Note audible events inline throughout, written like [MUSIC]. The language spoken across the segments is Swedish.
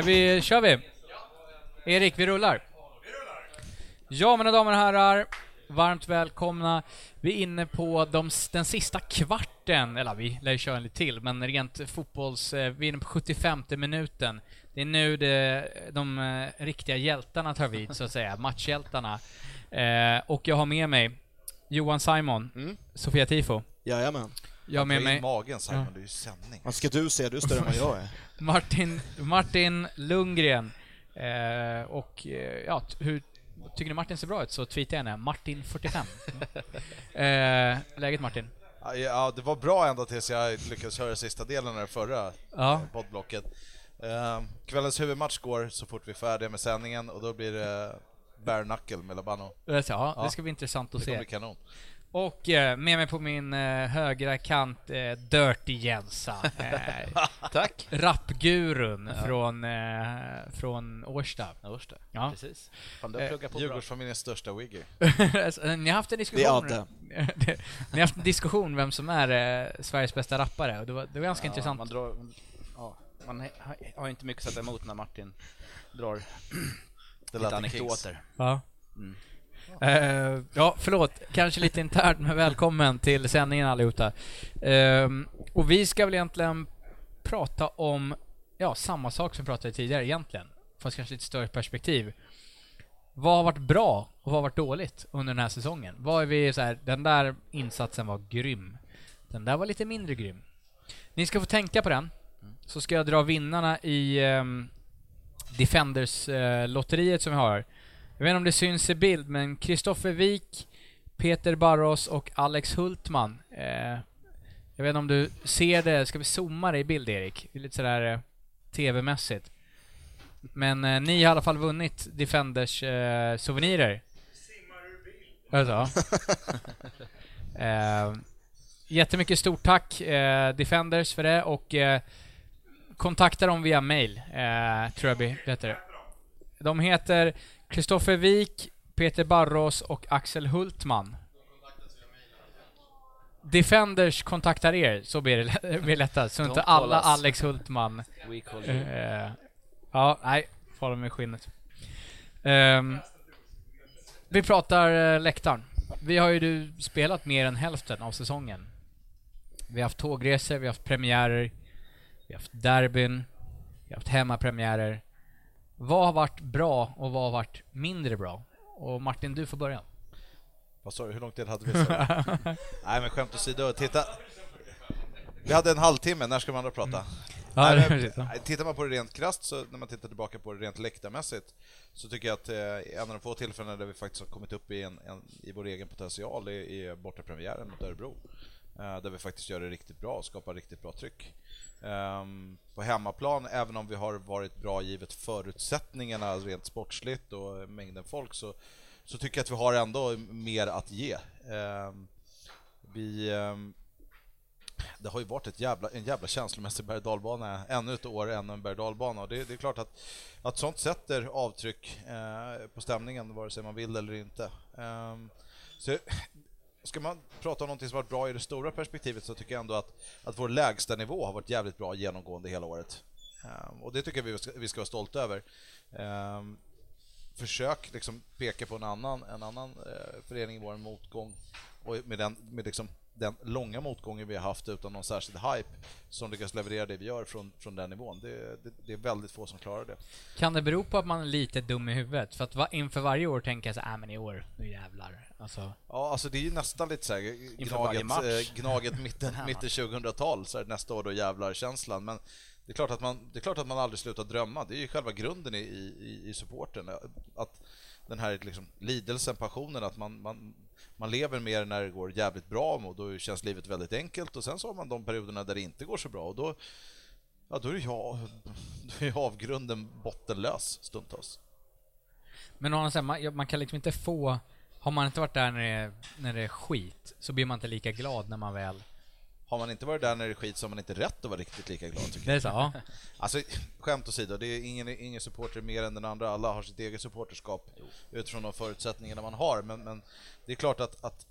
Är vi, kör vi? Erik, vi rullar. Ja, mina damer och herrar, varmt välkomna. Vi är inne på de, den sista kvarten, eller vi lär ju köra lite till, men rent fotbolls... eh, Vi är inne på 75 minuten. Det är nu det, de eh, riktiga hjältarna tar vid, så att säga, [LAUGHS] matchhjältarna. Eh, och jag har med mig Johan Simon, Sofia Tifo. Jajamän. Jag har med mig magen Simon, Ja. det är ju sändning. Vad ska du se? Du är större än vad jag är. Martin, Martin Lundgren. Eh, och eh, ja, hur tycker ni Martin ser bra ut så tweetar jag henne, Martin45. [LAUGHS] eh, läget Martin? Ja, det var bra ända tills jag lyckades höra sista delen av det förra Ja. poddblocket. Eh, kvällens huvudmatch går så fort vi är färdiga med sändningen och då blir det bare knuckle med Labano. Ja, det ska bli intressant att Det kommer se. bli kanon. Och eh, med mig på min eh, högra kant, eh, Dirty Jensa. [LAUGHS] Eh, Tack. Rapgurun Ja. från, eh, från Årsta. Årsta. Ja. Precis. Fan, du Eh, pluggar på bra. Djurgårdsfamiljens största wiggy. [LAUGHS] Alltså, ni har haft en Det är diskussion. Adde. [LAUGHS] ni har haft en diskussion vem som är eh, Sveriges bästa rappare och det var, det var ganska Ja, intressant. Man, drar, ja, man har, har ju inte mycket att sätta emot när Martin drar [CLEARS THROAT] lite anekdoter. Ja. Mm. Eh, ja, förlåt. Kanske lite internt, men välkommen till sändningen allihopa. Ehm, och vi ska väl egentligen prata om, ja, samma sak som vi pratade tidigare egentligen. Fast kanske lite större perspektiv. Vad har varit bra och vad har varit dåligt under den här säsongen? Vad är vi så här, den där insatsen var grym. Den där var lite mindre grym. Ni ska få tänka på den. Så ska jag dra vinnarna i ehm, um, Defenders-lotteriet eh, som vi har. Jag vet inte om det syns i bild, men Kristoffer Wik, Peter Barros och Alex Hultman. Eh, jag vet inte om du ser det, ska vi zooma det i bild Erik? Det är lite sådär eh, TV-mässigt. Men eh, ni har i alla fall vunnit Defenders eh, souvenirer. Alltså. [LAUGHS] eh, jättemycket stort tack eh, Defenders för det och eh, kontakta dem via mail, eh, tror jag heter det. De heter Kristoffer Wik, Peter Barros och Axel Hultman. Defenders kontaktar er, så blir det, blir det lättast. Så inte alla. Alex Hultman. Eh, ja, nej. Fara med skinnet. Ehm, vi pratar eh, läktaren. Vi har ju du spelat mer än hälften av säsongen. Vi har haft tågresor, vi har haft premiärer, vi har haft derbyn, vi har haft hemmapremiärer. Vad har varit bra och vad har varit mindre bra? Och Martin, du får börja. Vad sa du, hur lång tid hade vi? [LAUGHS] Nej men skämt åsido, titta. Vi hade en halvtimme, när ska de andra prata? Ja, Nej, men, tittar man på det rent krasst, så när man tittar tillbaka på det rent läktarmässigt, så tycker jag att eh, en av de få tillfällena där vi faktiskt har kommit upp i, en, en, i vår egen potential är, är bortapremiären mot Örebro. Eh, där vi faktiskt gör det riktigt bra och skapar riktigt bra tryck. Ehm, på hemmaplan, även om vi har varit bra givet förutsättningarna rent sportsligt och mängden folk, så, så tycker jag att vi har ändå mer att ge. Ehm, vi... Ehm, det har ju varit ett jävla, en jävla känslomässig berg och dalbana ännu ett år, ännu en berg och dalbana. Och det, det är klart att, att sånt sätter avtryck eh, på stämningen, vare sig man vill eller inte. Så Ska man prata om någonting som varit bra i det stora perspektivet så tycker jag ändå att, att vår lägsta nivå har varit jävligt bra genomgående hela året. Um, och det tycker jag vi ska, vi ska vara stolta över. Um, försök liksom peka på en annan, en annan uh, förening i vår motgång och med, den, med liksom den långa motgången vi har haft utan någon särskild hype som lyckas leverera det vi gör från, från den nivån. Det, det, det är väldigt få som klarar det. Kan det bero på att man är lite dum i huvudet? För att va, inför varje år tänker jag så här, äh, men i år, nu jävlar. Alltså, Ja, alltså det är ju nästan lite så här varje gnaget, match. eh, gnaget [LAUGHS] mitten, mitten 2000-tal, så här, nästa år då jävlar känslan. Men det är, klart att man, det är klart att man aldrig slutar drömma. Det är ju själva grunden i, i, i supporten. Att den här liksom, lidelsen, passionen, att man, man, man lever mer när det går jävligt bra och då känns livet väldigt enkelt. Och sen så har man de perioderna där det inte går så bra och då, ja, då är jag, då är avgrunden bottenlös stundtals. Men man, man kan liksom inte få... Har man inte varit där när det, när det är skit, så blir man inte lika glad när man väl... Har man inte varit där när det är skit så har man inte rätt att vara riktigt lika glad tycker jag. Det är så? Ja. Alltså, skämt åsido, det är ingen, ingen supporter mer än den andra. Alla har sitt eget supporterskap utifrån de förutsättningarna man har. Men, men det är klart att, att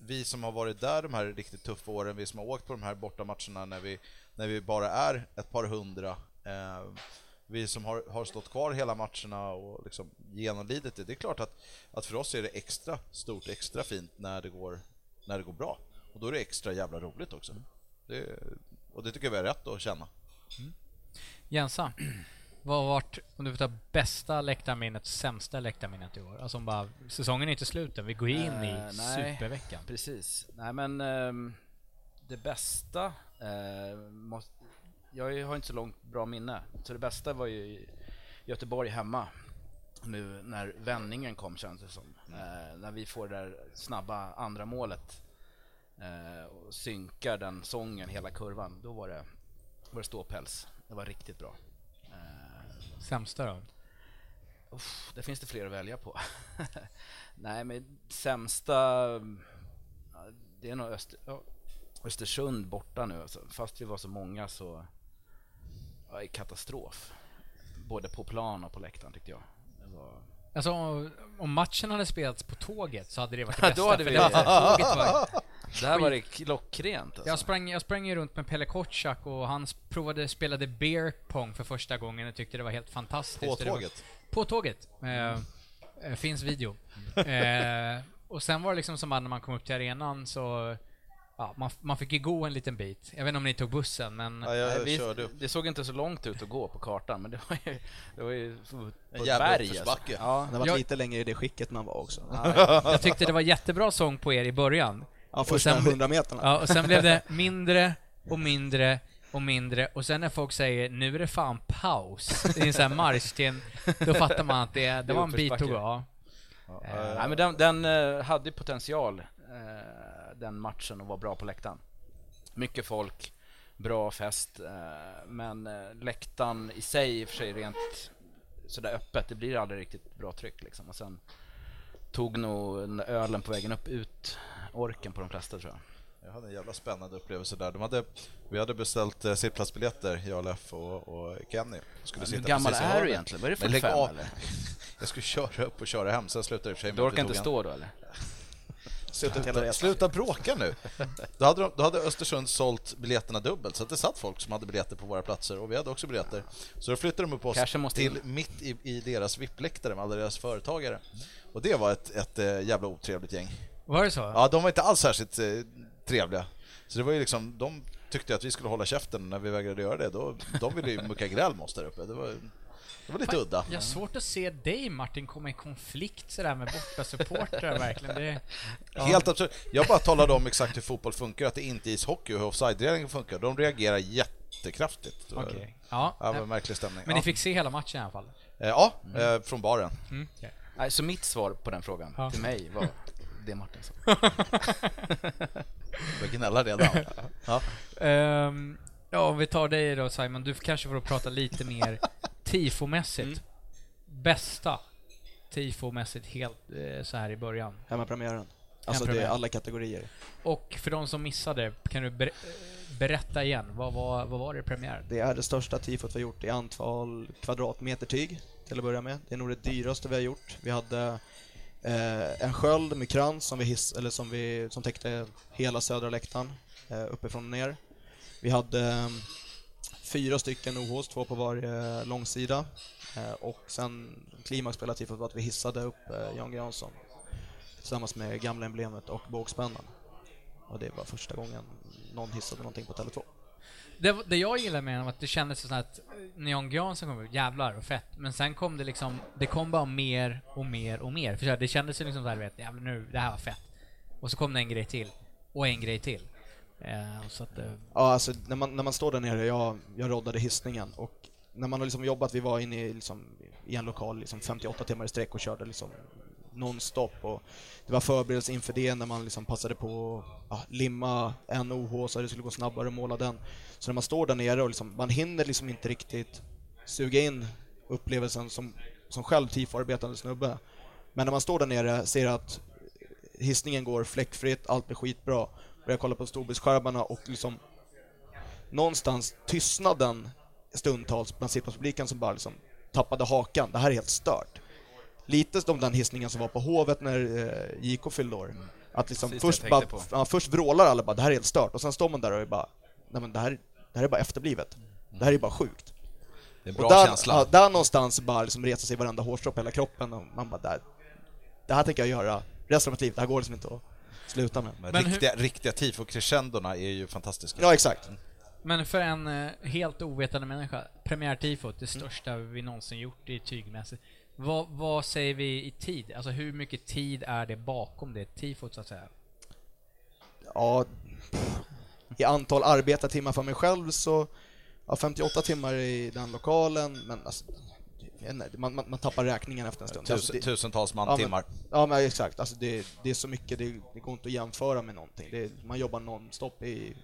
vi som har varit där de här riktigt tuffa åren, vi som har åkt på de här bortamatcherna när vi, när vi bara är ett par hundra, eh, vi som har, har stått kvar hela matcherna och liksom genomlidit det. Det är klart att, att för oss är det extra stort, extra fint när det går, när det går bra. Och då är det extra jävla roligt också. Det, och det tycker jag vi har rätt att känna. Jensa, vad har varit, om du får ta bästa läktarminnet, sämsta läktarminnet i år? Alltså om bara, säsongen är inte slut än, vi går in i Eh, nej. superveckan. Precis. Nej men ehm, det bästa eh, måste, jag har inte så långt bra minne. Så det bästa var ju i Göteborg hemma. Nu när vändningen kom känns det som. Eh, när vi får det där snabba andra målet eh, och synkar den sången hela kurvan. Då var det, var det ståpäls. Det var riktigt bra. Eh, Sämsta då? Uff, det finns det fler att välja på. [LAUGHS] Nej, men sämsta... Det är nog Öster, ja, Östersund borta nu. Alltså. Fast vi var så många så... Ja, katastrof. Både på plan och på läktaren tyckte jag. Var... Alltså om matchen hade spelats på tåget så hade det varit det [LAUGHS] bästa. då hade vi- det [LAUGHS] tåget var, Där var det klockrent alltså. jag, sprang, jag sprang ju runt med Pelle Kotschack och han provade, spelade beer pong för första gången och tyckte det var helt fantastiskt. På tåget. På tåget. Eh, eh, finns video. [LAUGHS] Eh, och sen var det liksom som att när man kom upp till arenan så... Ja, man, man fick ju gå en liten bit. Jag vet inte om ni tog bussen, men... Ja, jag Nej, vi, körde upp. det såg inte så långt ut att gå på kartan, men det var ju, det var ju på En jävla berg alltså. uppförsbacke. Ja, Det var Jag- lite längre i det skicket man var också. Jag tyckte det var jättebra sång på er i början. Ja, första sen- 100 meterna. Ja, och sen blev det mindre och mindre och mindre och sen när folk säger nu är det fan paus, det är en sån här marsch till en, då fattar man att det, det var en bit att gå. Ja. Eh, nej, men den, den eh, hade ju potential, eh, den matchen, och var bra på läktaren. Mycket folk, bra fest, men läktaren i sig, i och för sig rent sådär öppet, det blir aldrig riktigt bra tryck liksom. Och sen tog nog en ölen på vägen upp ut orken på de flesta tror jag. Jag hade en jävla spännande upplevelse där. De hade, vi hade beställt eh, sittplatsbiljetter, jag, Leff och, och Kenny. Skulle Men hur gammal är du egentligen? Vad är det Men lägg 45 av. eller? [LAUGHS] Jag skulle köra upp och köra hem, sen slutade det i och för sig Du orkar inte stå då eller? [LAUGHS] Resan. Sluta bråka nu! Då hade, de, då hade Östersund sålt biljetterna dubbelt, så att det satt folk som hade biljetter på våra platser och vi hade också biljetter. Så då flyttade de upp oss till in. mitt i, i deras VIP-läktare med alla deras företagare. Och det var ett, ett eh, jävla otrevligt gäng. Var det så? Ja, de var inte alls särskilt eh, trevliga. Så det var ju liksom, de tyckte att vi skulle hålla käften när vi vägrade göra det. Då, de ville ju mucka gräl med oss där uppe. Det var, det var lite udda. Jag har svårt att se dig Martin komma i konflikt sådär med bortasupportrar [LAUGHS] verkligen. Det, ja. Helt absurt. Jag bara talade om exakt hur fotboll funkar, att det inte är ishockey och hur offside-reglingen funkar. De reagerar jätte, jättekraftigt. Okej. Ja. Ja, det var en märklig stämning. Men ja. ni fick se hela matchen i alla fall? Eh, Ja, eh, från baren. Mm. okej. Nej, så mitt svar på den frågan Ja. till mig var det Martin sa. [LAUGHS] Jag gnällar redan. Ja. Ehm, ja, om vi tar dig då Simon, du kanske får prata lite mer tifomässigt. Mm. Bästa tifomässigt helt eh, så här i början. Hemmapremiären. Alltså det Hemmapremiär. är alla kategorier. Och för de som missade, kan du ber- berätta igen, vad var, vad var det i premiären? Det är det största tifot vi har gjort i antal kvadratmeter tyg till att börja med. Det är nog det dyraste vi har gjort. Vi hade eh, en sköld med krans som, vi hiss, eller som, vi, som täckte hela södra läktaren eh, uppifrån och ner. Vi hade eh, fyra stycken OHs, två på varje eh, långsida. Eh, och sen klimaxspelet var att vi hissade upp eh, Jan Jansson tillsammans med gamla emblemet och bågspännen. Och det var första gången någon hissade någonting på Tele2. Det, det jag gillar med den var att det kändes så att Neon Jan som kom ut, jävlar och fett. Men sen kom det liksom, det kom bara mer och mer och mer. För så här, det kändes ju liksom såhär, vet, jävlar nu, det här var fett. Och så kom det en grej till. Och en grej till. Eh, så att, eh, Ja, alltså när man, när man står där nere, jag, jag roddade hissningen och när man har liksom jobbat, vi var inne i, liksom, i en lokal liksom 58 timmar i sträck och körde liksom nonstop och det var förberedelse inför det när man liksom passade på att ja, limma en OH så att det skulle gå snabbare och måla den. Så när man står där nere och liksom, man hinner liksom inte riktigt suga in upplevelsen som, som själv tifo-arbetande snubbe. Men när man står där nere, ser att hissningen går fläckfritt, allt blir skitbra, börjar kolla på storbildsskärmarna och liksom någonstans tystnaden stundtals bland sittplatspubliken som bara liksom tappade hakan. Det här är helt stört. Lite som den hissningen som var på Hovet när eh, JK fyllde år. Att liksom Precis först, bara, ja, först vrålar alla bara det här är helt stört och sen står man där och är bara nej men det här, det här är bara efterblivet. Det här är bara sjukt. Det är en Och bra där, känsla. Ja, där någonstans bara liksom reser sig varenda hårstrå på hela kroppen och man bara där, det här tänker jag göra resten av mitt liv. Det här går liksom inte att sluta med. Men Men hur- riktiga, riktiga tifo-crescendorna är ju fantastiska. Ja, exakt. Men för en eh, helt ovetande människa, premiärtifot, det största vi någonsin gjort i tygmässigt. Vad, vad säger vi i tid? Alltså hur mycket tid är det bakom det tifot så att säga? Ja, i antal arbetartimmar för mig själv så, ja, 58 timmar i den lokalen, men alltså, man, man, man tappar räkningen efter en stund. Alltså, Tusen, det, tusentals Ja, men- man-timmar. ja, men exakt. Alltså, det, det är så mycket, det, det går inte att jämföra med någonting. Det, man jobbar nonstop i,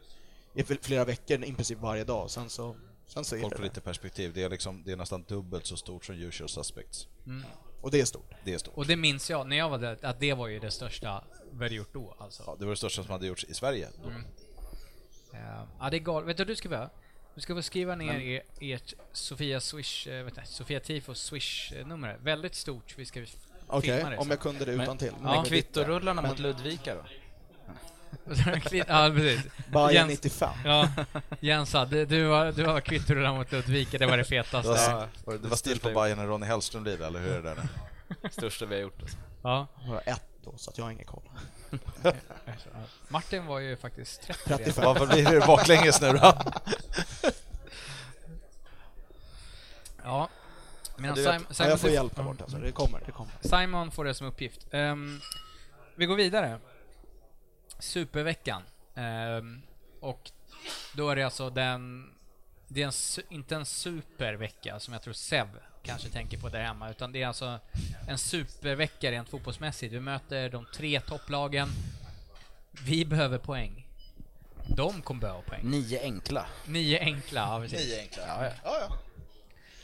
i flera veckor, i princip varje dag. Sen så, sen så är Folk det får lite perspektiv. Det är, liksom, det är nästan dubbelt så stort som Usual Suspects. Och det är stort. Det är stort. Och det minns jag när jag var där, att det var ju det största vi hade gjort då alltså. Ja, det var det största som hade gjorts i Sverige. då. Eh, Ja, det är galet. Vet du vad du ska göra? Du ska få skriva ner er, ert Sofia Swish, eh, vet du, Sofia Tifos Swish-nummer. Väldigt stort. Vi ska Okej, filma det om jag kunde det utan till. Ja, Kvittorullarna Men- mot Ludvika då? Ja, precis. Bayern Jens- 95. Ja, Jensa, du, du har, du har kvittorna mot Ludvika, det var det Det fetaste. var, Ja, var det, det var det stil på Bayern när Ronny Hellström lider, eller hur är det där nu? Största vi har gjort alltså. Ja. Jag var ett då, så att jag har ingen koll. [LAUGHS] Martin var ju faktiskt 30 35. Varför blir det baklänges nu då? Ja. Medan Simon, ja, Simon, jag får hjälp där borta, så det kommer. Det kommer. Simon får det som uppgift. Ehm, vi går vidare. Superveckan. Ehm, och då är det alltså den... Det är en, inte en supervecka som jag tror Sev kanske tänker på där hemma, utan det är alltså en supervecka rent fotbollsmässigt. Vi möter de tre topplagen. Vi behöver poäng. De kommer behöva poäng. Nio enkla. Nio enkla, ja precis. Nio enkla. Ja, ja. Ja, ja.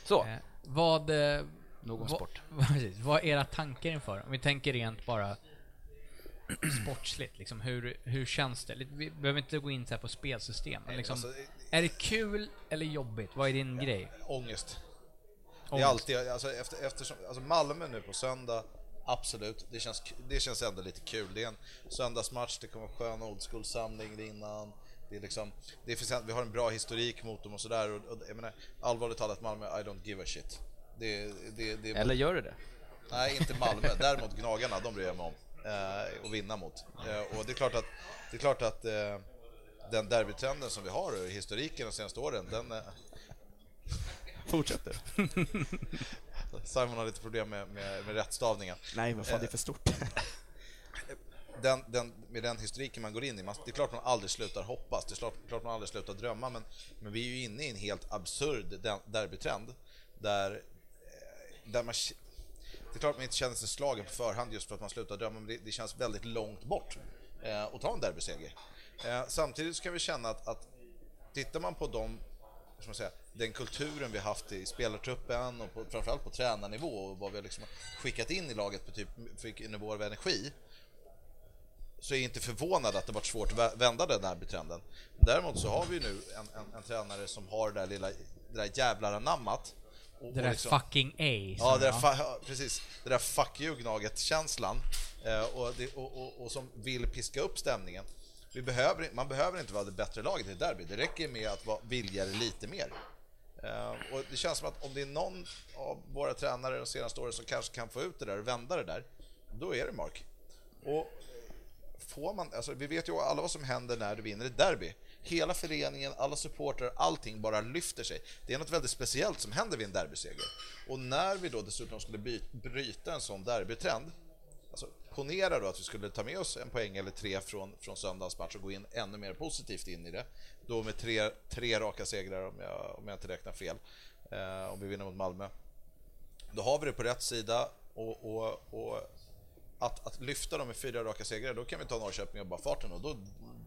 Så, Eh, vad... Eh, någon vad- sport. vad- precis, [LAUGHS] vad är era tankar inför? Om vi tänker rent bara sportsligt, liksom, hur, hur känns det? Vi behöver inte gå in så här på spelsystem, men liksom, Alltså, är det kul eller jobbigt? Vad är din grej? ångest. Det är Ångest. alltid, alltså, efter, eftersom, alltså Malmö nu på söndag, absolut, det känns, det känns ändå lite kul. Det är en söndagsmatch, det kommer en skön old school-samling innan. Det är liksom, det finns, vi har en bra historik mot dem och sådär. Och, och, jag menar, allvarligt talat Malmö, I don't give a shit. Det, det, det, Eller gör du det? Nej, inte Malmö. Däremot Gnagarna, de bryr jag mig om. Eh, och vinna mot. Eh, och det är klart att, det är klart att eh, den derbytrenden som vi har i historiken de senaste åren, den... Eh, Fortsätter. [LAUGHS] Simon har lite problem med, med, med rättstavningen. Nej, men fan det är för stort. [LAUGHS] den, den, med den historiken man går in i, man, det är klart man aldrig slutar hoppas, det är klart, klart man aldrig slutar drömma, men, men vi är ju inne i en helt absurd derbytrend där, eh, där man det är klart man inte känner sig slagen på förhand just för att man slutar drömma, men det, det känns väldigt långt bort eh, att ta en derbyseger. Eh, samtidigt så kan vi känna att, att tittar man på de, man säga, den kulturen vi haft i spelartruppen och på, framförallt på tränarnivå och vad vi har liksom skickat in i laget på typ nivåer av energi så är jag inte förvånad att det varit svårt att vända den här trenden. Däremot så har vi nu en, en, en tränare som har det där lilla det där jävlar anammat och, det där liksom, fucking A. Ja, det där, precis. Det där fuck you Gnaget-känslan eh, och, och, och, och, som vill piska upp stämningen. Vi behöver, man behöver inte vara det bättre laget i ett derby. Det räcker med att vara, vilja det lite mer. Eh, och det känns som att om det är någon av våra tränare de senaste åren som kanske kan få ut det där och vända det där, då är det Mark. Och får man, alltså, vi vet ju alla vad som händer när du vinner ett derby. Hela föreningen, alla supportrar, allting bara lyfter sig. Det är något väldigt speciellt som händer vid en derbyseger. Och när vi då dessutom skulle bryta en sån derbytrend, alltså ponera då att vi skulle ta med oss en poäng eller tre från, från söndagens match och gå in ännu mer positivt in i det. Då med tre, tre raka segrar om jag, om jag inte räknar fel, eh, om vi vinner mot Malmö. Då har vi det på rätt sida och, och, och att, att lyfta dem med fyra raka segrar, då kan vi ta Norrköping och bara farten och då,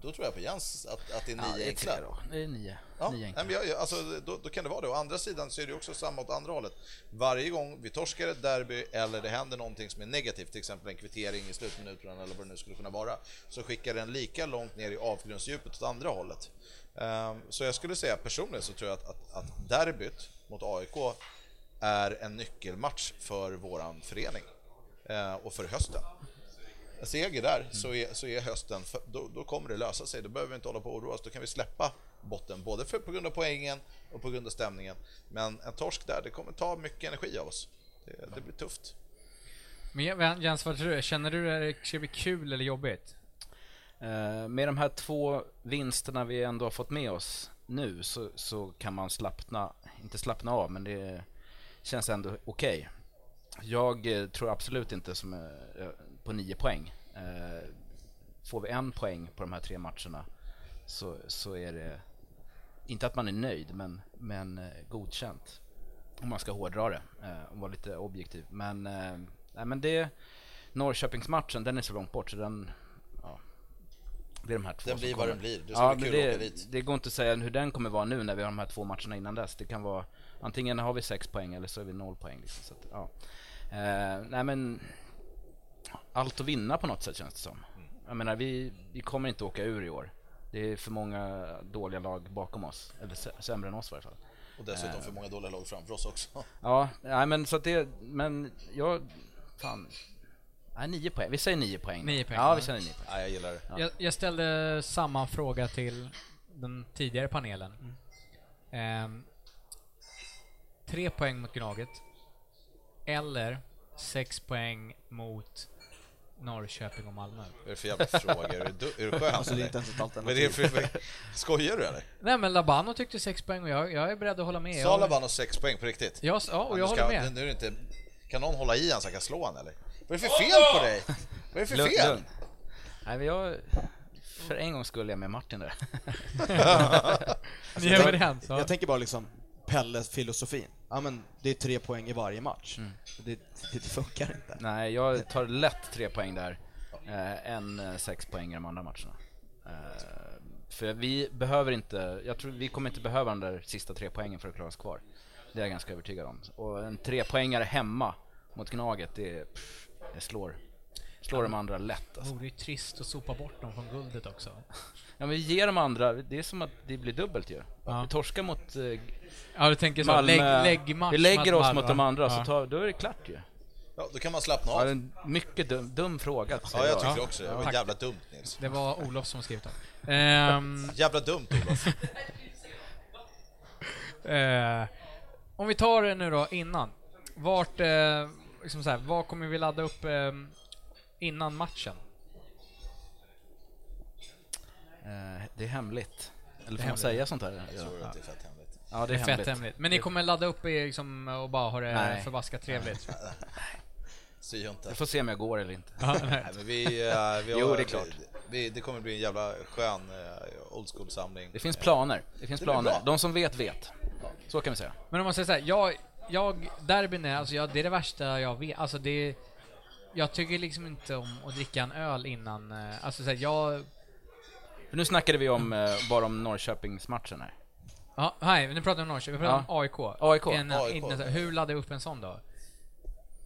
då tror jag på Jens att, att det är nio ja, det är enkla. Då. Det är nio. Ja, nio enkla. Men jag, alltså, då, då, kan det vara det. Å andra sidan så är det också samma åt andra hållet. Varje gång vi torskar ett derby eller det händer någonting som är negativt, till exempel en kvittering i slutminuterna eller vad det nu skulle kunna vara, så skickar den lika långt ner i avgrundsdjupet åt andra hållet. Um, så jag skulle säga personligen så tror jag att, att, att derbyt mot AIK är en nyckelmatch för våran förening och för hösten en seger där så, är, så är hösten, då, då, kommer det lösa sig. Då behöver vi inte hålla på och oroa oss. Då kan vi släppa botten, både för, på grund av poängen och på grund av stämningen. Men en torsk där, det kommer ta mycket energi av oss. Det, det blir tufft. Men Jens, vad tror du? Känner du att det ska bli kul eller jobbigt? Uh, med de här två vinsterna vi ändå har fått med oss nu så, så kan man slappna, inte slappna av, men det känns ändå okej. Okay. Jag eh, tror absolut inte som eh, på nio poäng. Eh, får vi en poäng på de här tre matcherna så, så är det inte att man är nöjd, men, men godkänt. Om man ska hårdra det och vara lite objektiv. Men, nej, men det Norrköpingsmatchen, den är så långt bort så den... Ja, det är de här två den blir vad den blir. Det, ja, men det, det går inte att säga hur den kommer vara nu när vi har de här två matcherna innan dess. Det kan vara antingen har vi sex poäng eller så är vi noll poäng. Liksom, så att, ja. Eh, nej men allt att vinna på något sätt känns det som. Jag menar, vi, vi kommer inte åka ur i år. Det är för många dåliga lag bakom oss, eller sämre än oss i varje fall. Och dessutom för många dåliga lag framför oss också. [LAUGHS] Ja, nej, men så att det, men jag, fan. Nej, nio poäng. Vi säger nio poäng. Nio poäng. Ja, vi säger nio poäng. Ja, jag gillar det. Ja. Jag, jag, ställde samma fråga till den tidigare panelen. Mm. Eh, tre poäng mot Gnaget. Eller sex poäng mot Norrköping och Malmö. Vad är det för jävla frågor? Är du, är du skön? Alltså, det är inte ens ett alternativ. Men det är för, skojar du eller? Nej men Labano tyckte sex poäng och jag, jag är beredd att hålla med. Sa Labano sex poäng på riktigt? Ja, ja och jag ska, håller med. Nu är det inte, kan någon hålla i han så jag kan slå han eller? Vad är det för fel på dig? Vad är det för fel? Lugn. Nej men jag... För en gång skulle jag med Martin där. [LAUGHS] Ni är överens? Jag tänker bara liksom, Pelles filosofin. Ja, men det är tre poäng i varje match. Mm. Det, det, funkar inte. Nej, jag tar lätt tre poäng där. Eh, en eh, sex poäng i de andra matcherna. Eh, för vi behöver inte, jag tror vi kommer inte behöva de där sista tre poängen för att klara oss kvar. Det är jag ganska övertygad om. Och en trepoängare hemma mot Gnaget, det, pff, det slår slår de andra lätt. Alltså. Oh, det är trist att sopa bort dem från guldet också. [LAUGHS] Ja, men vi ger de andra, det är som att det blir dubbelt ju. Ja. Vi torskar mot eh, Ja, du tänker så. Malmö. Lägg, lägg match vi lägger oss mot de andra, ja. så tar, då är det klart ju. Ja, då kan man slappna av. Ja, en mycket dum, dum fråga. Ja, jag tycker ja. också det. Det var Tack. jävla dumt, Nils. Det var Olof som skrev det. Um, [LAUGHS] jävla dumt, Olof. uh, [LAUGHS] om vi tar det nu då innan. Vart, uh, liksom så här, vad kommer vi ladda upp uh, innan matchen? Det är hemligt. Eller får man säga sånt här? Jag tror att det är fett hemligt. Ja, det är, det är hemligt. fett hemligt. Men ni kommer ladda upp er liksom och bara ha det förbaskat trevligt? [LAUGHS] Syjunta. Vi får se om jag går eller inte. Nej, men vi, eh, vi har, Jo, det är klart. Vi, det kommer bli en jävla skön eh, old school-samling. Det finns planer. Det finns Det planer. De som vet, vet. Så kan vi säga. Men om man säger så här, jag, jag, derbyn är, alltså jag, det är det värsta jag vet. Alltså det, jag tycker liksom inte om att dricka en öl innan, eh, alltså så här, jag, För nu snackade vi om, eh, bara om Norrköpingsmatchen här. ja, nej, nu pratar vi om Norrköping, vi pratar om AIK. AIK. En, AIK. Inte, så här, hur laddar jag upp en sån då?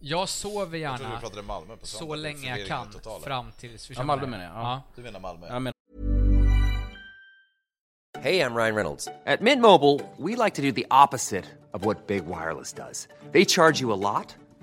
Jag sover Jag trodde gärna vi pratade Malmö på så länge jag Förvirringen kan total. fram tills vi Ja, Malmö menar jag, ja. Du menar Malmö? Ja, men Hey, I'm Ryan Reynolds. At Mint Mobile, we like to do the opposite of what Big Wireless does. They charge you a lot,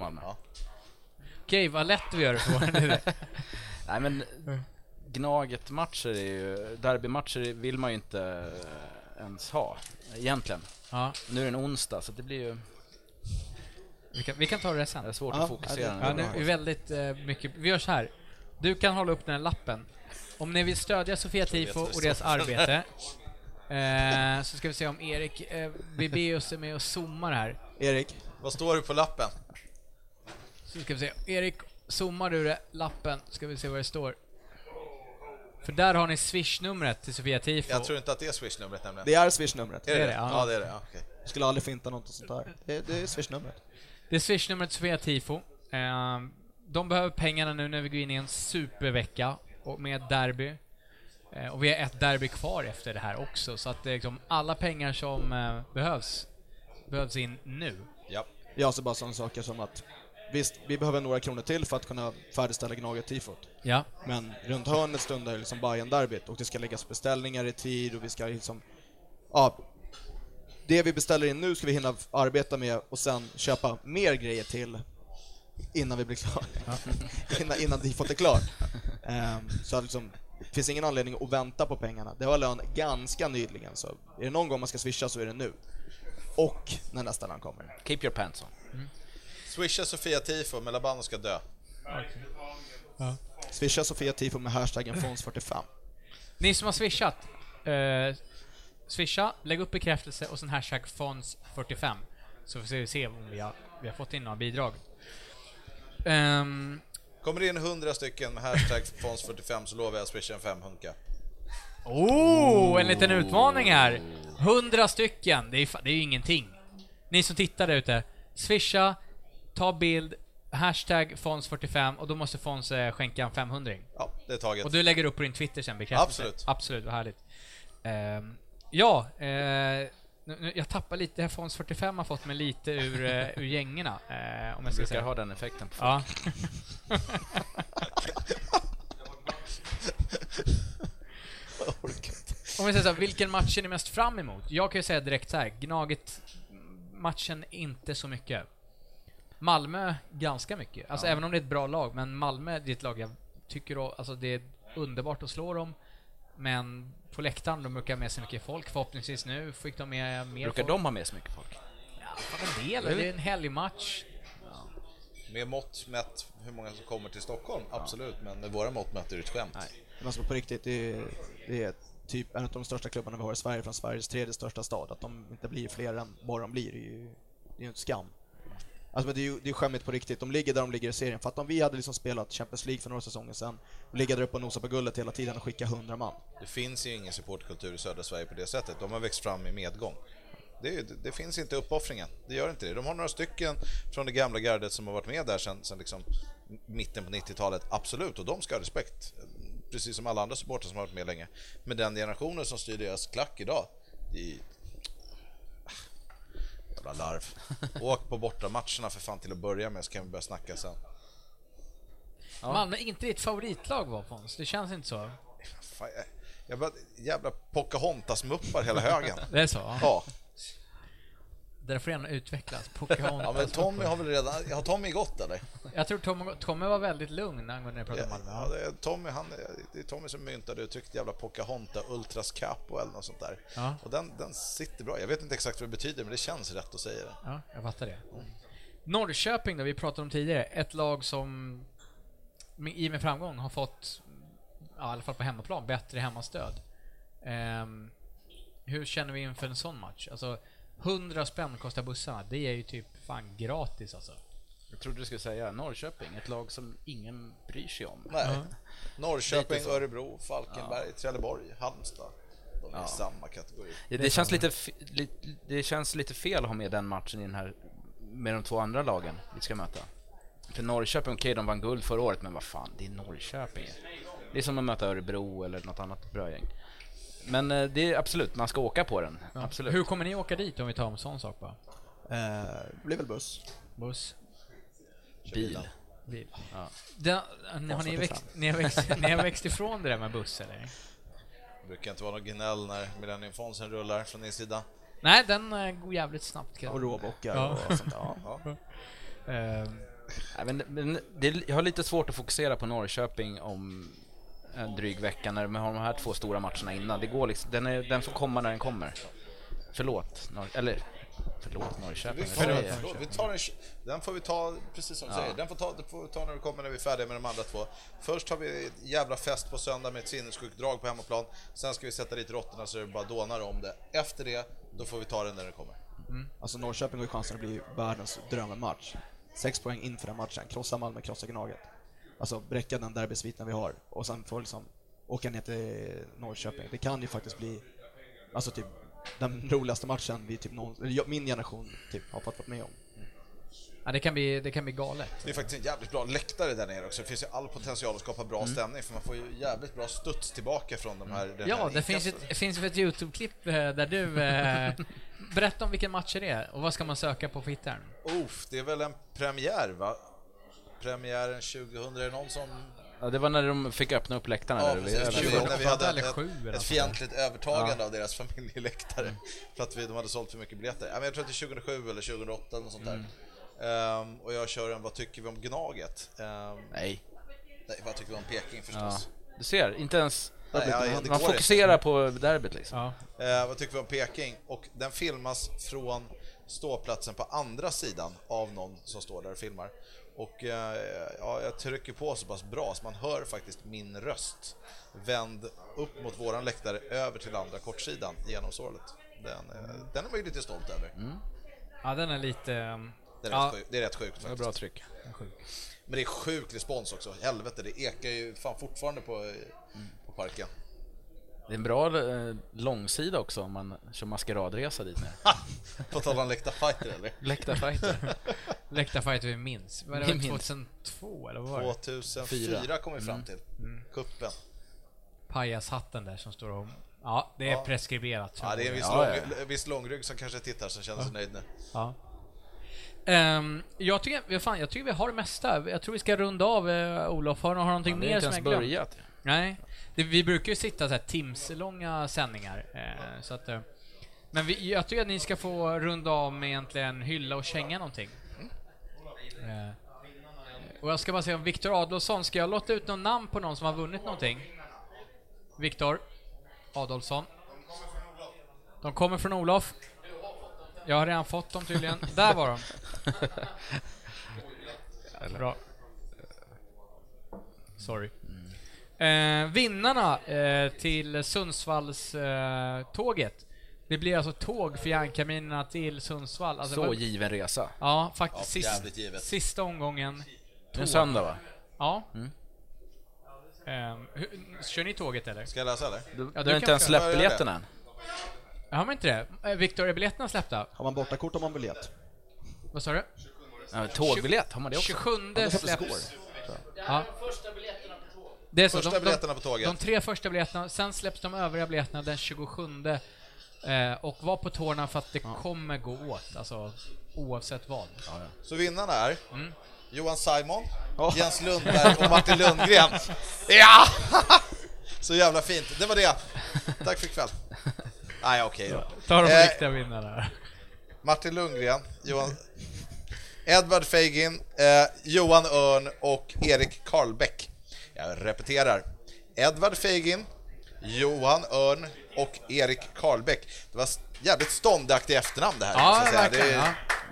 Ja. Okej, vad lätt vi gör det vår [LAUGHS] Nej men Gnaget-matcher är ju, derbymatcher vill man ju inte eh, ens ha, egentligen. Ja, Nu är det en onsdag så det blir ju vi kan, vi kan ta det sen. det är svårt Ja, att fokusera. Ja, nu är vi väldigt eh, mycket... Vi gör så här. Du kan hålla upp den här lappen. Om ni vill stödja Sofia Tifo det och deras arbete [LAUGHS] eh, så ska vi se om Erik eh, Bibeus är med och zoomar här. Erik, Vad står det på lappen? Så ska vi se. Erik, zoomar du det, lappen, ska vi se vad det står. För där har ni swish-numret till Sofia Tifo. Jag tror inte att det är swishnumret nämligen. det är swish-numret. Är det är det? det, ja. Ja, det är det. Ja, okej. Jag skulle aldrig finta något sånt där. Det, det är swish-numret. Det är swishnumret till Sofia Tifo. Eh, de behöver pengarna nu när vi går in i en supervecka och med derby. Eh, och vi har ett derby kvar efter det här också, så att det är liksom alla pengar som eh, behövs, behövs in nu. Ja. Jag ser bara sådana saker som att visst, vi behöver några kronor till för att kunna färdigställa Gnaget-tifot. Ja. Men runt hörnet stundar liksom bayern derbyt och det ska läggas beställningar i tid och vi ska liksom... Ja, det vi beställer in nu ska vi hinna arbeta med och sen köpa mer grejer till innan vi blir klara. [LAUGHS] innan, innan tifot är klar. Ehm, så liksom, det finns ingen anledning att vänta på pengarna. Det var lön ganska nyligen, så är det någon gång man ska swisha så är det nu. Och när nästa lön kommer. Keep your pants on. Swisha Sofia Tifo, men Labano ska dö. Swisha Sofia Tifo med hashtaggen Fons45. Ni som har swishat, eh, swisha, lägg upp bekräftelse och sen hashtag FONS45. Så får vi se om vi har, vi har fått in några bidrag. Ehm, Kommer det in 100 stycken med hashtag Fons45 så lovar jag att swisha en femhunka. Oh, en liten utmaning här! 100 stycken, det är, fa- det är ju ingenting. Ni som tittar där ute, swisha, ta bild, hashtag Fons45 och då måste Fons eh, skänka en 500 Ja, det är taget. Och du lägger upp på din Twitter sen bekräftelse. Absolut. Absolut, vad härligt. Ehm, ja, eh, nu, nu, jag tappar lite, det här Fons 45 har fått mig lite ur, eh, ur gängorna. Eh, om jag ska brukar säga. ha den effekten på Ja. [LAUGHS] Om vi säger så här, vilken match är ni mest fram emot? Jag kan ju säga direkt så här, Gnaget matchen inte så mycket. Malmö ganska mycket. Alltså även om det är ett bra lag, men Malmö det är ett lag jag tycker då, alltså det är underbart att slå dem. Men på läktaren, de brukar ha med sig mycket folk. Förhoppningsvis nu fick de med mer Brukar folk. de ha med så mycket folk? Ja, en del. Det är en helgmatch. Med mått mätt hur många som kommer till Stockholm, absolut, men med våra mått mätt är det ett skämt. Men alltså på riktigt, det är, det är typ en av de största klubbarna vi har i Sverige, från Sveriges tredje största stad. Att de inte blir fler än vad de blir, det är ju, det är en skam. Alltså men det är ju det är skämmigt på riktigt. De ligger där de ligger i serien. För att om vi hade liksom spelat Champions League för några säsonger sedan och ligga där uppe och nosa på guldet hela tiden och skicka 100 man. Det finns ju ingen supportkultur i södra Sverige på det sättet. De har växt fram i medgång. Det, det, det finns inte uppoffringen. Det gör inte det. De har några stycken från det gamla gardet som har varit med där sedan, sedan liksom mitten på 90-talet, absolut, och de ska ha respekt. Precis som alla andra supportrar som har varit med länge. Men den generationen som styr deras klack idag, det är... Jävla larv. Åk på bortamatcherna för fan till att börja med så kan vi börja snacka sen. Malmö är inte ditt favoritlag var Pons, det känns inte så. Fan, jag, jag bara, jävla Pocahontas-muppar hela högen. Det är så? Ja. Det får gärna utvecklas. [LAUGHS] Pocahontas. Ja, men Tommy har väl redan... Har Tommy gått eller? Jag tror Tommy, Tommy var väldigt lugn angående när jag pratade om Malmö. Ja, det är Tommy, han, det är Tommy som myntade uttrycket jävla Pocahonta Ultras Capo eller något sånt där. Ja. Och den, den sitter bra. Jag vet inte exakt vad det betyder, men det känns rätt att säga det. Ja, jag fattar det. Norrköping då, vi pratade om tidigare. Ett lag som i och med framgång har fått, ja, i alla fall på hemmaplan, bättre hemmastöd. Ehm, hur känner vi inför en sån match? Alltså, 100 spänn kostar bussarna. Det är ju typ fan gratis alltså. Jag trodde du skulle säga Norrköping, ett lag som ingen bryr sig om. Nej. Norrköping, Lite så. Örebro, Falkenberg, Trelleborg, Halmstad. De är i samma kategori. Det, det, känns lite, li, det känns lite fel att ha med den matchen i den här med de två andra lagen vi ska möta. För Norrköping, okej de vann guld förra året, men vad fan, det är Norrköping. Det är som att möta Örebro eller något annat bra gäng. Men eh, det är absolut, man ska åka på den. Absolut. Hur kommer ni åka dit om vi tar en sån sak bara? Eh, det blir väl buss. Buss? Bil. Bil. Ja. Ni, har ni, växt, ni, har växt, ni har växt [LAUGHS] ifrån det där med buss eller? Det brukar inte vara något gnäll när Millennium Fonsen rullar från din sida. Nej, den eh, går jävligt snabbt. kan Och råbockar Ja. och sånt. [LAUGHS] Ja. Ehm, Nej, men, men det, jag har lite svårt att fokusera på Norrköping om en dryg vecka när vi har de här två stora matcherna innan. Det går liksom, den, är, den får komma när den kommer. Förlåt, Norr, eller förlåt Norrköping. Vi tar, den, förlåt, vi tar den, den får vi ta, precis som du Ja. säger, den får, ta, det får vi ta när vi kommer när vi är färdiga med de andra två. Först har vi jävla fest på söndag med ett sinnessjukt drag på hemmaplan. Sen ska vi sätta dit råttorna så det bara dånar om det. Efter det, då får vi ta den när den kommer. Alltså Norrköping har ju chansen att bli världens drömmatch. Sex poäng inför den matchen, krossa Malmö, krossa Gnaget. Alltså bräcka den derbysviten vi har och sen få liksom åka ner till Norrköping. Det kan ju faktiskt bli, alltså typ den roligaste matchen vi typ någon, min generation typ har fått vara med om. ja, det, kan bli, det kan bli galet. Det är faktiskt en jävligt bra läktare där nere också. Det finns ju all potential att skapa bra stämning för man får ju jävligt bra studs tillbaka från de här... Ja, här det finns, inkastet. ett, finns ett YouTube-klipp eh, där du... Eh, [LAUGHS] berätta om vilken match det är och vad ska man söka på den? Uff, det är väl en premiär va? Premiären 2000, är det någon som... Ja, det var när de fick öppna upp läktarna. Ja, där precis. eller- 20, när vi hade eller ett, ett fientligt övertagande av deras familjeläktare. För att vi, de hade sålt för mycket biljetter. Ja, men jag tror att det är 2007 eller 2008 eller något sånt där. Ehm, och jag kör en Vad tycker vi om Gnaget? Ehm, Nej. nej, vad tycker vi om Peking Ja. förstås? Du ser, inte ens... Nej, ja, man går fokuserar på derbyt liksom. Ja. Eh, vad tycker vi om Peking? Och den filmas från ståplatsen på andra sidan av någon som står där och filmar. Och eh, ja, jag trycker på så pass bra så man hör faktiskt min röst vänd upp mot våran läktare över till andra kortsidan genom sålet. Den, eh, den är man ju lite stolt över. ja, den är lite... ehm, Det är, ja, rätt, sjukt, det är rätt sjukt Det var faktiskt. bra tryck. Men det är sjuk respons också. Helvete, det ekar ju fan fortfarande på, eh, på parken. Det är en bra eh, långsida också om man kör maskeradresa dit ner. [LAUGHS] På tal om läktarfighter eller? Läktarfighter. Läktarfight [LAUGHS] vi minns. Var det Vi minns. 2002 eller vad var det? 2004 kom vi fram till. Kuppen. Pajashatten där som står och... Ja, det är Ja. preskriberat. Ja, det är en viss, Ja, lång, ja. en viss långrygg som kanske tittar som känner sig nöjd nu. Ja. Ehm, jag, tycker, vad fan, jag tycker vi har det mesta. Jag tror vi ska runda av. Uh, Olof, har du har någonting Vi har mer inte som ens jag glömt? börjat. Nej. Det, vi brukar ju sitta så här timslånga sändningar. eh, så att, eh, men vi, jag tycker att ni ska få runda av med egentligen hylla och känga någonting. Eh, och jag ska bara säga om Viktor Adolfsson, ska jag låta ut någon namn på någon som har vunnit någonting? Viktor Adolfsson. De kommer från Olof. Jag har redan fått dem tydligen. Där var de. [LAUGHS] Bra. Sorry. Eh, vinnarna eh, till Sundsvallståget. Eh, tåget. det blir alltså tåg för järnkaminerna till Sundsvall. Alltså, Så vad- given resa. Ja, faktiskt. Ja, sist, jävligt givet. sista omgången. Det är en söndag va? Ja. Mm. Ehm, hur, kör ni tåget eller? Ska jag läsa eller? Du, Ja, du har inte ens släppt biljetten än? Har man inte det? Eh, Victor, är biljetterna släppta? Har man bortakort har man biljett. Vad sa du? Ja, tågbiljett, har man det också? 27 det släpptes släpps. Ja. Det är så, Första de, de, biljetterna på tåget. de tre första biljetterna, sen släpps de övriga biljetterna den 27 eh, och var på tårna för att det kommer gå åt, alltså oavsett vad. Så vinnarna är Mm. Johan Simon, Jens Lundberg och Martin Lundgren. [LAUGHS] Ja! [LAUGHS] Så jävla fint. Det var det. Tack för ikväll. Nej, okej då. Ta de Eh, riktiga vinnarna. Martin Lundgren, Johan... Edvard Feigin, eh, Johan Örn och Erik Karlbäck. Jag repeterar. Edvard Feigin, Johan Örn och Erik Karlbäck. Det var jävligt ståndaktigt efternamn det här. Ja, verkligen. Det Ja.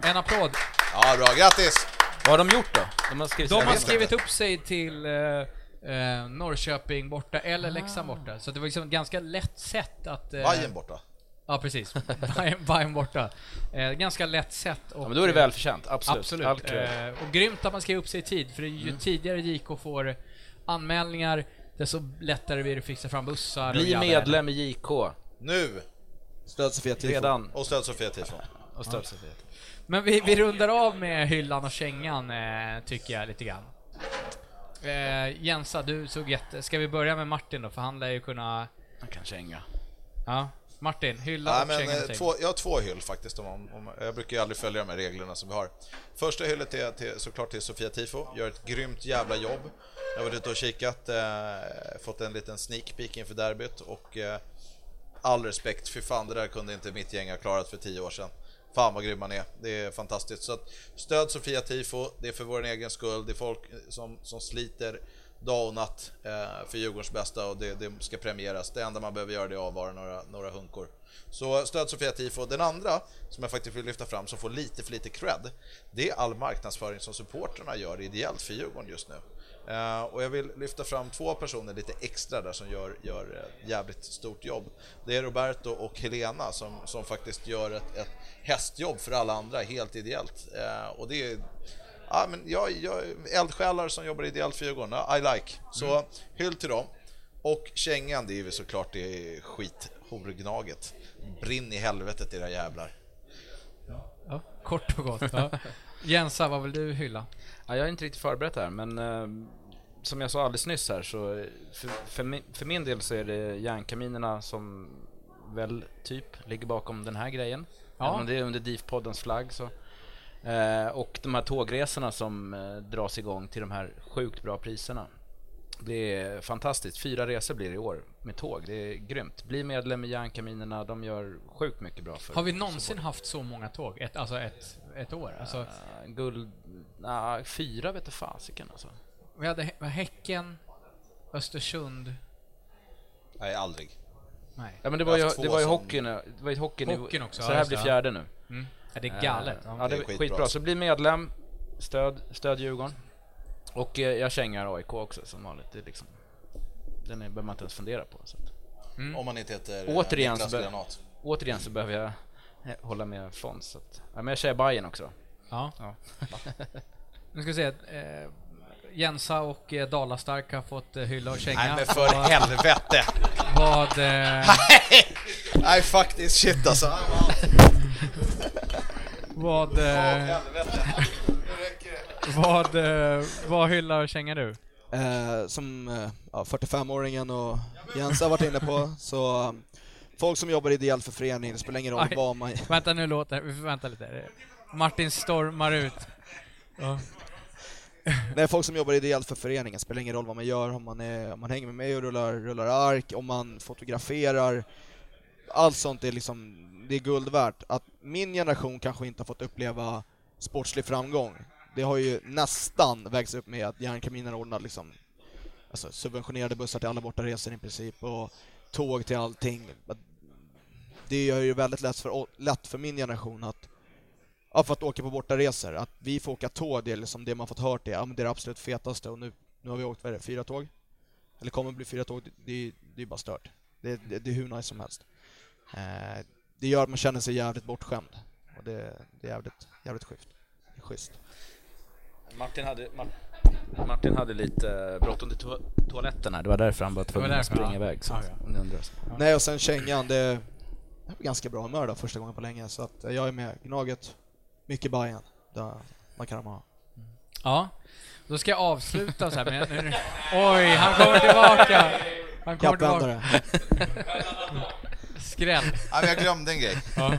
är... En applåd. ja, bra. Grattis! Vad har de gjort då? De har skrivit De har skrivit upp sig till eh, eh, Norrköping borta eller Leksand borta. Så det var liksom ett ganska lätt sätt att... Eh, Bajen borta. Ja, precis. [LAUGHS] Bayern- Bayern borta. Eh, ganska lätt sätt. Och, Ja, men då är det välförtjänt, absolut. Absolut. Eh, och grymt att man skrev upp sig i tid, för ju Mm. tidigare JK får anmälningar, desto lättare blir det att fixa fram bussar Bli medlem i JK. Nu! Stöd Sofia Tifo. Redan. Och stöd Sofia Tifo. Och stöd Sofia. Men vi, vi rundar av med hyllan och kängan, eh, tycker jag lite grann. Eh, Jensa, du såg jätte... Ska vi börja med Martin då? För han lär ju kunna... Han kan känga. Ja. Martin, hylla Ja, och men, känga eh, två, jag har två hyll faktiskt. Om, om, jag brukar ju aldrig följa de här reglerna som vi har. Första hyllet är till, såklart till Sofia Tifo. Gör ett grymt jävla jobb. Jag har varit ute och kikat, eh, fått en liten sneak peek inför derbyt och eh, all respekt, för fan det där kunde inte mitt gäng ha klarat för tio år sedan. Fan vad grym man är, det är fantastiskt. Så att, stöd Sofia Tifo, det är för vår egen skull, det är folk som, som sliter dag och natt eh, för Djurgårdens bästa och det, det ska premieras. Det enda man behöver göra det är att avvara några, några hunkor. Så stöd Sofia Tifo. Den andra som jag faktiskt vill lyfta fram som får lite för lite cred, det är all marknadsföring som supporterna gör ideellt för Djurgården just nu. Eh, och jag vill lyfta fram två personer lite extra där som gör, gör ett jävligt stort jobb. Det är Roberto och Helena som, som faktiskt gör ett, ett hästjobb för alla andra helt ideellt. Eh, och det är Ja, men jag, jag, eldsjälar som jobbar ideellt för Djurgården, I like. Så Mm. hyll till dem. Och kängan, det är ju såklart det skithorgnaget. Brinn i helvetet era jävlar. Ja, kort och gott. Ja. [LAUGHS] Jensa, vad vill du hylla? Ja, jag är inte riktigt förberett här, men eh, som jag sa alldeles nyss här så för, för, min, för min del så är det järnkaminerna som väl typ ligger bakom den här grejen. Ja. Även om det är under DIF-poddens flagg så. Eh, och de här tågresorna som eh, dras igång till de här sjukt bra priserna. Det är fantastiskt. Fyra resor blir det i år med tåg. Det är grymt. Bli medlem i Järnkaminerna. De gör sjukt mycket bra för Har vi någonsin haft så många tåg? Ett, alltså ett, ett år? Alltså, Eh, Guld... Nah, fyra vet du fasiken alltså. Vi hade Hä- Häcken, Östersund. Nej, aldrig. Nej. Ja men det var ju, det var ju hockeyn, det var ju hockeyn, i- Hockeyn också, Så här blir fjärde nu. Mm. Ja, det är galet. Eh, Ja. Det är skitbra. skitbra. Så bli medlem, stöd, stöd Djurgården. Och eh, jag kängar AIK också som vanligt. Det är liksom, den är- behöver man inte ens fundera på. Så att, Om man inte heter Mm. Återigen Niklas så Granat. återigen så behöver jag eh, hålla med Fons. Så att, ja, men jag säger Bayern också. Ja. Ja. Nu ska vi se. Eh, Jensa och eh, Dalastark har fått eh, hylla och känga. Nej men för Vad- helvete! Vad... Eh, [LAUGHS] Nej faktiskt, shit alltså. [LAUGHS] vad... Eh, vad, eh, vad hyllar och kängar du? Eh, som eh, ja, 45-åringen och Jens har varit inne på, så um, folk som jobbar ideellt för föreningen, det spelar ingen roll Aj. vad man... Vänta nu låter vi får vänta lite. Martin stormar ut. Ja. [LAUGHS] Nej, folk som jobbar ideellt för föreningen, spelar ingen roll vad man gör, om man, är, om man hänger med mig och rullar, rullar ark, om man fotograferar. Allt sånt är liksom, det är guld värt. Att min generation kanske inte har fått uppleva sportslig framgång, det har ju nästan vägts upp med att Järnkaminen ordnar liksom alltså subventionerade bussar till alla bortaresor i princip och tåg till allting. Det gör ju väldigt lätt för, lätt för min generation att Ja, för att åka på bortaresor. Att vi får åka tåg, det är liksom det man fått hört är, ja, men det är det absolut fetaste och nu, nu har vi åkt, vad är det, fyra tåg? eller kommer bli fyra tåg, det, det, det är bara stört. Det, det, det är hur nice som helst. Eh, det gör att man känner sig jävligt bortskämd. Och det, det är jävligt, jävligt schysst. Det är schysst. Martin hade, Martin hade lite bråttom till to toaletten här. Det var därför han var tvungen att springa iväg. Så Ja, ja. Nej, och sen kängan, det jag är ganska bra humör då första gången på länge. Så att jag är med. Gnaget, mycket. Det man kan ha. Ja, då ska jag avsluta så här med... nu- Oj, han kommer tillbaka! Han kommer tillbaka. Skräll. Ja, men jag glömde en grej. Ja.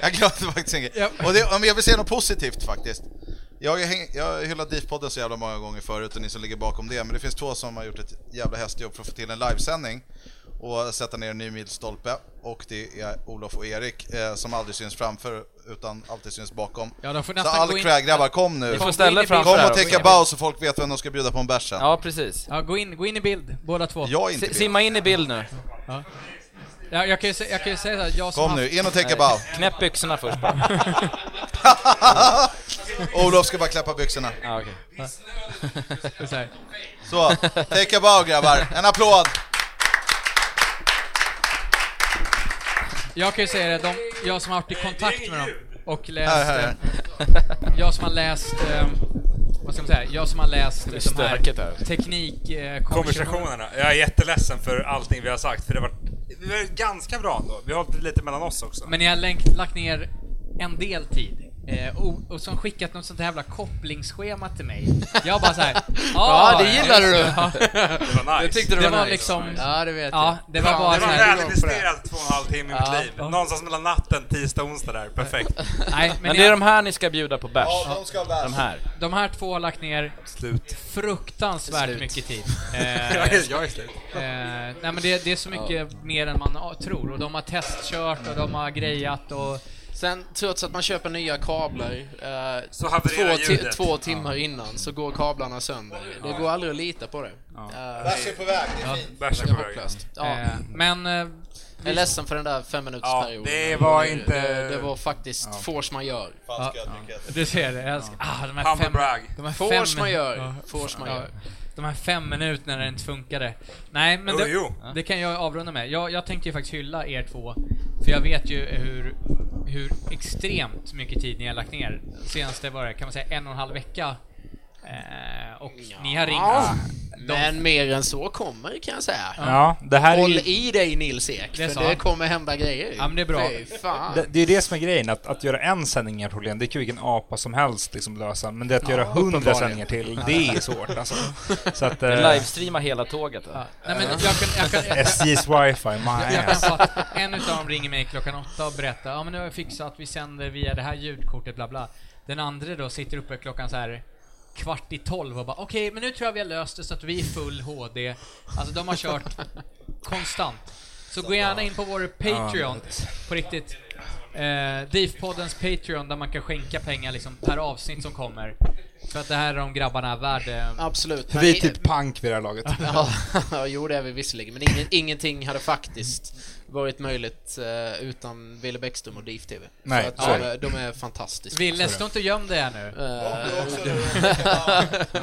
Jag glömde faktiskt en grej. Ja. Och det, om jag vill säga något positivt faktiskt. Jag har, häng, jag har hyllat DIF-podden så jävla många gånger förut och ni som ligger bakom det, men det finns två som har gjort ett jävla hästjobb för att få till en livesändning och sätta ner en ny milstolpe. Och det är Olof och Erik eh, som aldrig syns framför utan alltid syns bakom. Ja, de får Så nästan all gå in... cred, grabbar kom nu! Får Kom ställa framför Kom och täcka bao så folk vet vem de ska bjuda på en bärs sen. Ja, precis. Ja, gå in, gå in i bild, båda två. Jag är inte med. Simma in i bild nu. Ja, jag kan ju, jag kan ju säga så här, jag som Kom nu, in och täcka bao. Knäpp byxorna först bara. [LAUGHS] Olof ska bara klappa byxorna. Ja, okej. [LAUGHS] Så. Så, täcka bao grabbar. En applåd! Jag kan ju säga det, de, jag som har varit i kontakt med dem och läst... Här, här. eh, Jag som har läst... eh, Vad ska man säga? Jag som har läst de här stökigt här. teknik... eh. Jag är jätteledsen för allting vi har sagt, för det har varit det var ganska bra ändå. Vi har hållit lite mellan oss också. Men ni har länk, lagt ner en del tid. Eh, och, och som skickat något sånt här jävla kopplingsschema till mig. Jag bara såhär... [LAUGHS] Ja, det gillade du. Ja. [LAUGHS] det var nice. Jag tyckte det, Det var, var nice. liksom- Ja, det vet Ja, jag. det var Fan, bara det var så här- väl investerat två och en halv timme i Ja. mitt liv. Någonstans mellan natten, tisdag onsdag där. Perfekt. [LAUGHS] Nej, men Men det är de här ni ska bjuda på bärs. Ja, de ska bärs. De här. de här två har lagt ner Slut. fruktansvärt Slut. mycket tid. Jag Eh, är, jag är slut. Eh, nej men det, det är så mycket mer än man tror och de har testkört och de har grejat och... Sen, trots att man köper nya kablar eh, två, ti- ljudet. två timmar innan så går kablarna sönder. Det går aldrig att lita på det. Eh, Bärs är på väg. Bärs är det är på väg. Ja. Eh, men... Eh, Jag är ledsen för den där fem minuters Ja, det var det, inte- Det, det var faktiskt force majeure. Falsk ödmjukhet. du ser det, jag ska, ah, de här fem... De här Force fem, majeure. Ja, Force ja, majeure. de här fem minuterna när det inte funkade. Nej, men Jo, det, jo. det kan jag avrunda med. Jag, jag tänkte ju faktiskt hylla er två, för jag vet ju hur, hur extremt mycket tid ni har lagt ner. Senaste var det, kan man säga, en och en halv vecka. Eh, och ni har ringt. Men mer än så kommer kan jag säga. Ja, det här är Håll ju, i dig Nils Ek, Det för det kommer hända grejer. Ja, men det är bra. Fy fan. det, det är det som är grejen, att, att göra en sändning är problem. Det kan vilken apa som helst liksom lösa. Men det att göra hundra sändningar till, det är svårt alltså. Så att... Eh, livestreama hela tåget. Ja. Nej, men jag kan, jag kan, [LAUGHS] SJs wifi, my Jag, jag kan ass. att en utav dem ringer mig klockan åtta och berättar ja men nu har jag fixat, vi sänder via det här ljudkortet, bla bla. Den andra då sitter uppe klockan så här kvart i tolv och bara okej, men nu tror jag vi har löst det så att vi är full HD. Alltså de har kört konstant. Så gå gärna in på vår Patreon, på riktigt. Eh, DIF-poddens Patreon där man kan skänka pengar liksom per avsnitt som kommer. För att det här är de grabbarna värd. Absolut. Vi är typ pank vid det här laget. Ja, ja, [LAUGHS] jo det är vi visserligen, men ingen, ingenting hade faktiskt varit möjligt eh, utan Wille Bäckström och DIF TV. Nej, För att så är de, det. är, de är fantastiska. Ville, stå inte och göm dig här nu. Eh,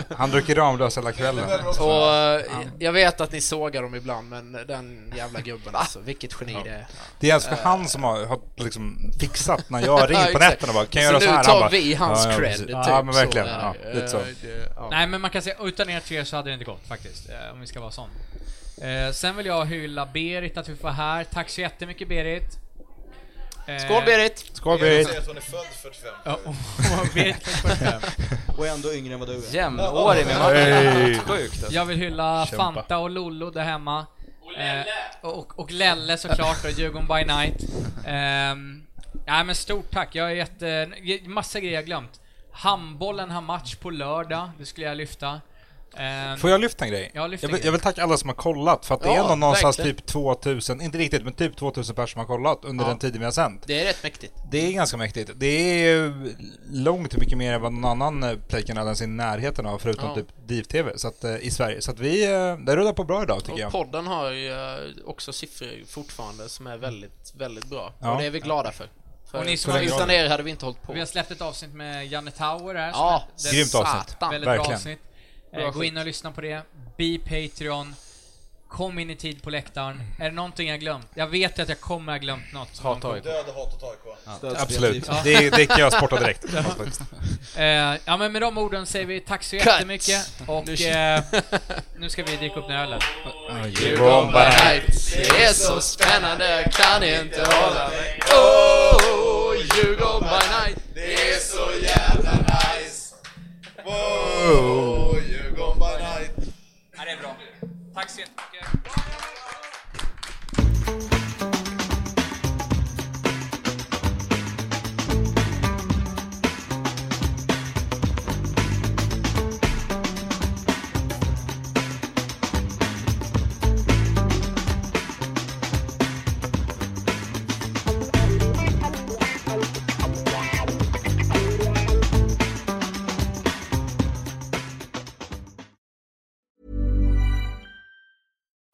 [LAUGHS] Han druckit Ramlös hela kvällen. och eh, jag vet att ni sågar dem ibland, men den jävla gubben alltså, vilket geni det är. Det är alltså han som har, har liksom fixat när jag ringer på [LAUGHS] exakt. nätterna och bara kan jag Så göra så nu här? tar Han bara, vi hans cred, precis. typ Ja, men så verkligen. är Ja, lite så. Eh, det- ja. Nej, men man kan säga utan er tre så hade det inte gått faktiskt, eh, om vi ska vara sån. Eh, sen vill jag hylla Berit att vi får här. Tack så jättemycket Berit. Eh, Skål Berit! Skål Jag Berit! säger att hon är född [LAUGHS] 45. Ja, [LAUGHS] och, och Berit är 45. Och ändå yngre än vad du är. Jämnårig med Hey. Martin. Sjukt alltså. Jag vill hylla Kämpa. Fanta och Lollo där hemma. Eh, och, och Lelle såklart och Djurgården by night. Ehm, nej men stort tack, jag har jätte... Massa grejer jag glömt. Handbollen har match på lördag, det skulle jag lyfta. Ehm, Får jag lyfta en grej? Ja, lyft en jag, vill, grej. jag vill tacka alla som har kollat, för att det Ja, är nog någonstans typ 2000, inte riktigt, men typ 2000 personer som har kollat under Ja. den tiden vi har sänt. Det är rätt mäktigt. Det är ganska mäktigt. Det är ju långt mycket mer än vad någon annan eh, playkanal ens i närheten av, förutom Ja. typ DIV-TV, så att, eh, i Sverige. Så att vi, eh, det rullar på bra idag tycker Och jag. podden har ju också siffror fortfarande som är väldigt, väldigt bra. Ja. Och det är vi glada för. För Och ni som har utan lyssnat- er hade vi inte hållit på. Vi har släppt ett avsnitt med Janne Tauer här. Ja, Grymt avsnitt. Väldigt bra Verkligen. avsnitt. Bra Eh, gå skit. in och lyssna på det. Be Patreon. Kom in i tid på läktaren. Är det någonting jag glömt? Jag vet att jag kommer ha glömt något. Hata AIK. Död och hat åt AIK. Ja. Absolut. Det, det kan jag sporta direkt. [LAUGHS] Eh, ja men med de orden säger vi tack så Cut. jättemycket och Nu- eh, nu ska vi dricka upp den här ölen. By night, det är så spännande, kan inte hålla mig. Oh, Djurgården by night, det är så jävla nice. Wow, Tack så jättemycket.